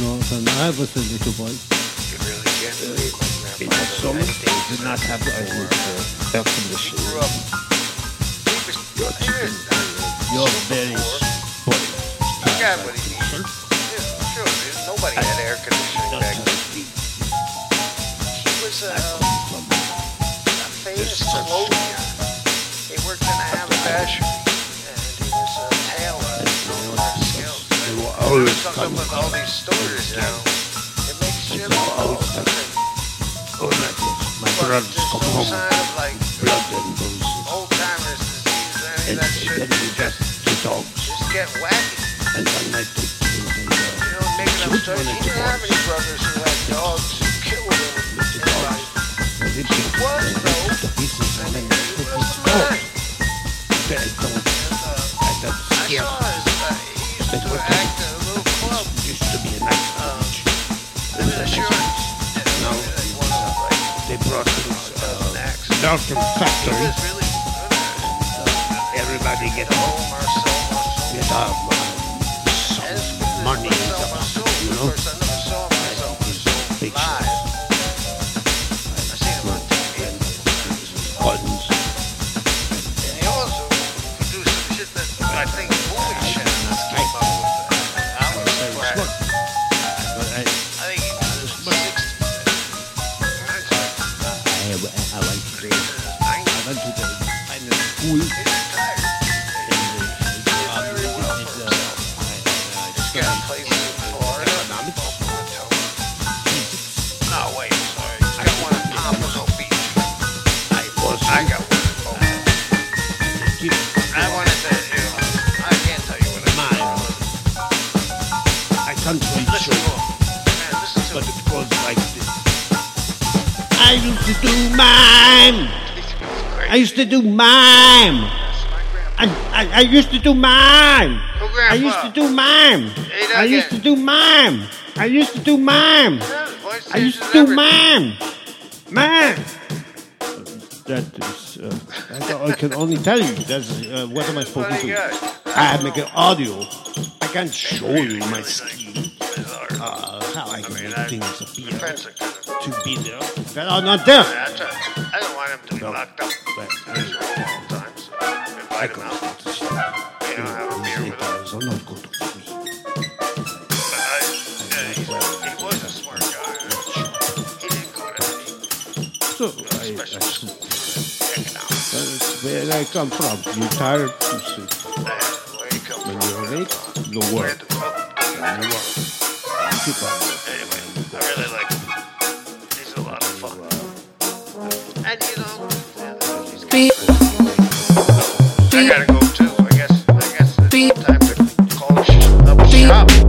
know, when I was a little boy, You really can't believe my in the grandmother summer, they did not have the air grew conditioning. up. He was, there is not You're very spoiled. He got what he needed. Sure. there's- Nobody had air conditioning back then. He was a, a famous clothier. He worked in a haberdashery, They were always Comes up coming with all these stories now. It makes you always look coming. Oh, my brothers come home, like blood and bruises. old timers disease And that shit. then we just the dogs. Just get wacky. And they killed and uh, You know, making up Which stories. one He the didn't have any brothers who had dogs who killed him. with the dogs. And they picked was, and they though. the pieces and then they He put was his dog. fine. They don't. And, uh, I got I dozen acts. Dalton factory. really good at it. Everybody get home get up. I, I like to He's in his 90s. I went to the final school. I used to do mime. I used to do mime. That's my grandpa. I, I, I used to do mime. Who, I used to do mime. I used to do mime. I used to do mime. Yeah, his voice I used to do mime. Mime. That is, uh, I, I can only tell you. That's uh, what am I supposed to Funny do? guy. I make an audio. I can't show you my scheme. Friends are kind of- to be there that are oh, not there. I don't want him to be No. locked up. But I all the time, so I invite him out. start to see. Have a beer with him. are not good to me. But I, yeah, he's, he was a smart guy. He didn't go So I, I, special school for economics. that's where I come from. You tired to sleep. That's where he comes When you're awake, uh, the Where work. the And the work. Keep on I gotta go too. I guess I guess it's time to call up shop.